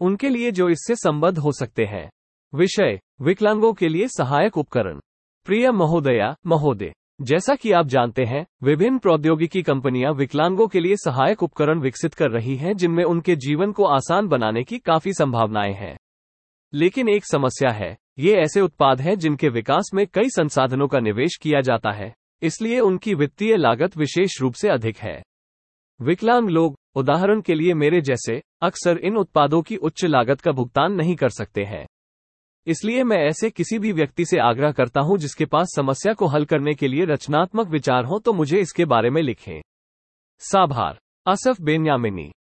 उनके लिए जो इससे संबद्ध हो सकते हैं। विषय, विकलांगों के लिए सहायक उपकरण। प्रिय महोदया, महोदय, जैसा कि आप जानते हैं, विभिन्न प्रौद्योगिकी कंपनियाँ विकलांगों के लिए सहायक उपकरण विकसित कर रही हैं, जिनमें उनके जीवन को आसान बनाने की काफ़ी संभावनाएँ हैं। लेकिन एक समस्या है, ये ऐसे उत्पाद हैं, जिनके विकास में कई संसाधनों का निवेश किया जाता है, इसलिए उनकी वित्तीय लागत विशेष रूप से अधिक है। विकलांग लोग, उदाहरण के लिए मेरे जैसे, अक्सर इन उत्पादों की उच्च लागत का भुगतान नहीं कर सकते हैं। इसलिए मैं ऐसे किसी भी व्यक्ति से आग्रह करता हूँ जिसके पास समस्या को हल करने के लिए रचनात्मक विचार हो तो मुझे इसके बारे में लिखें। साभार असफ बेन्यामिनी।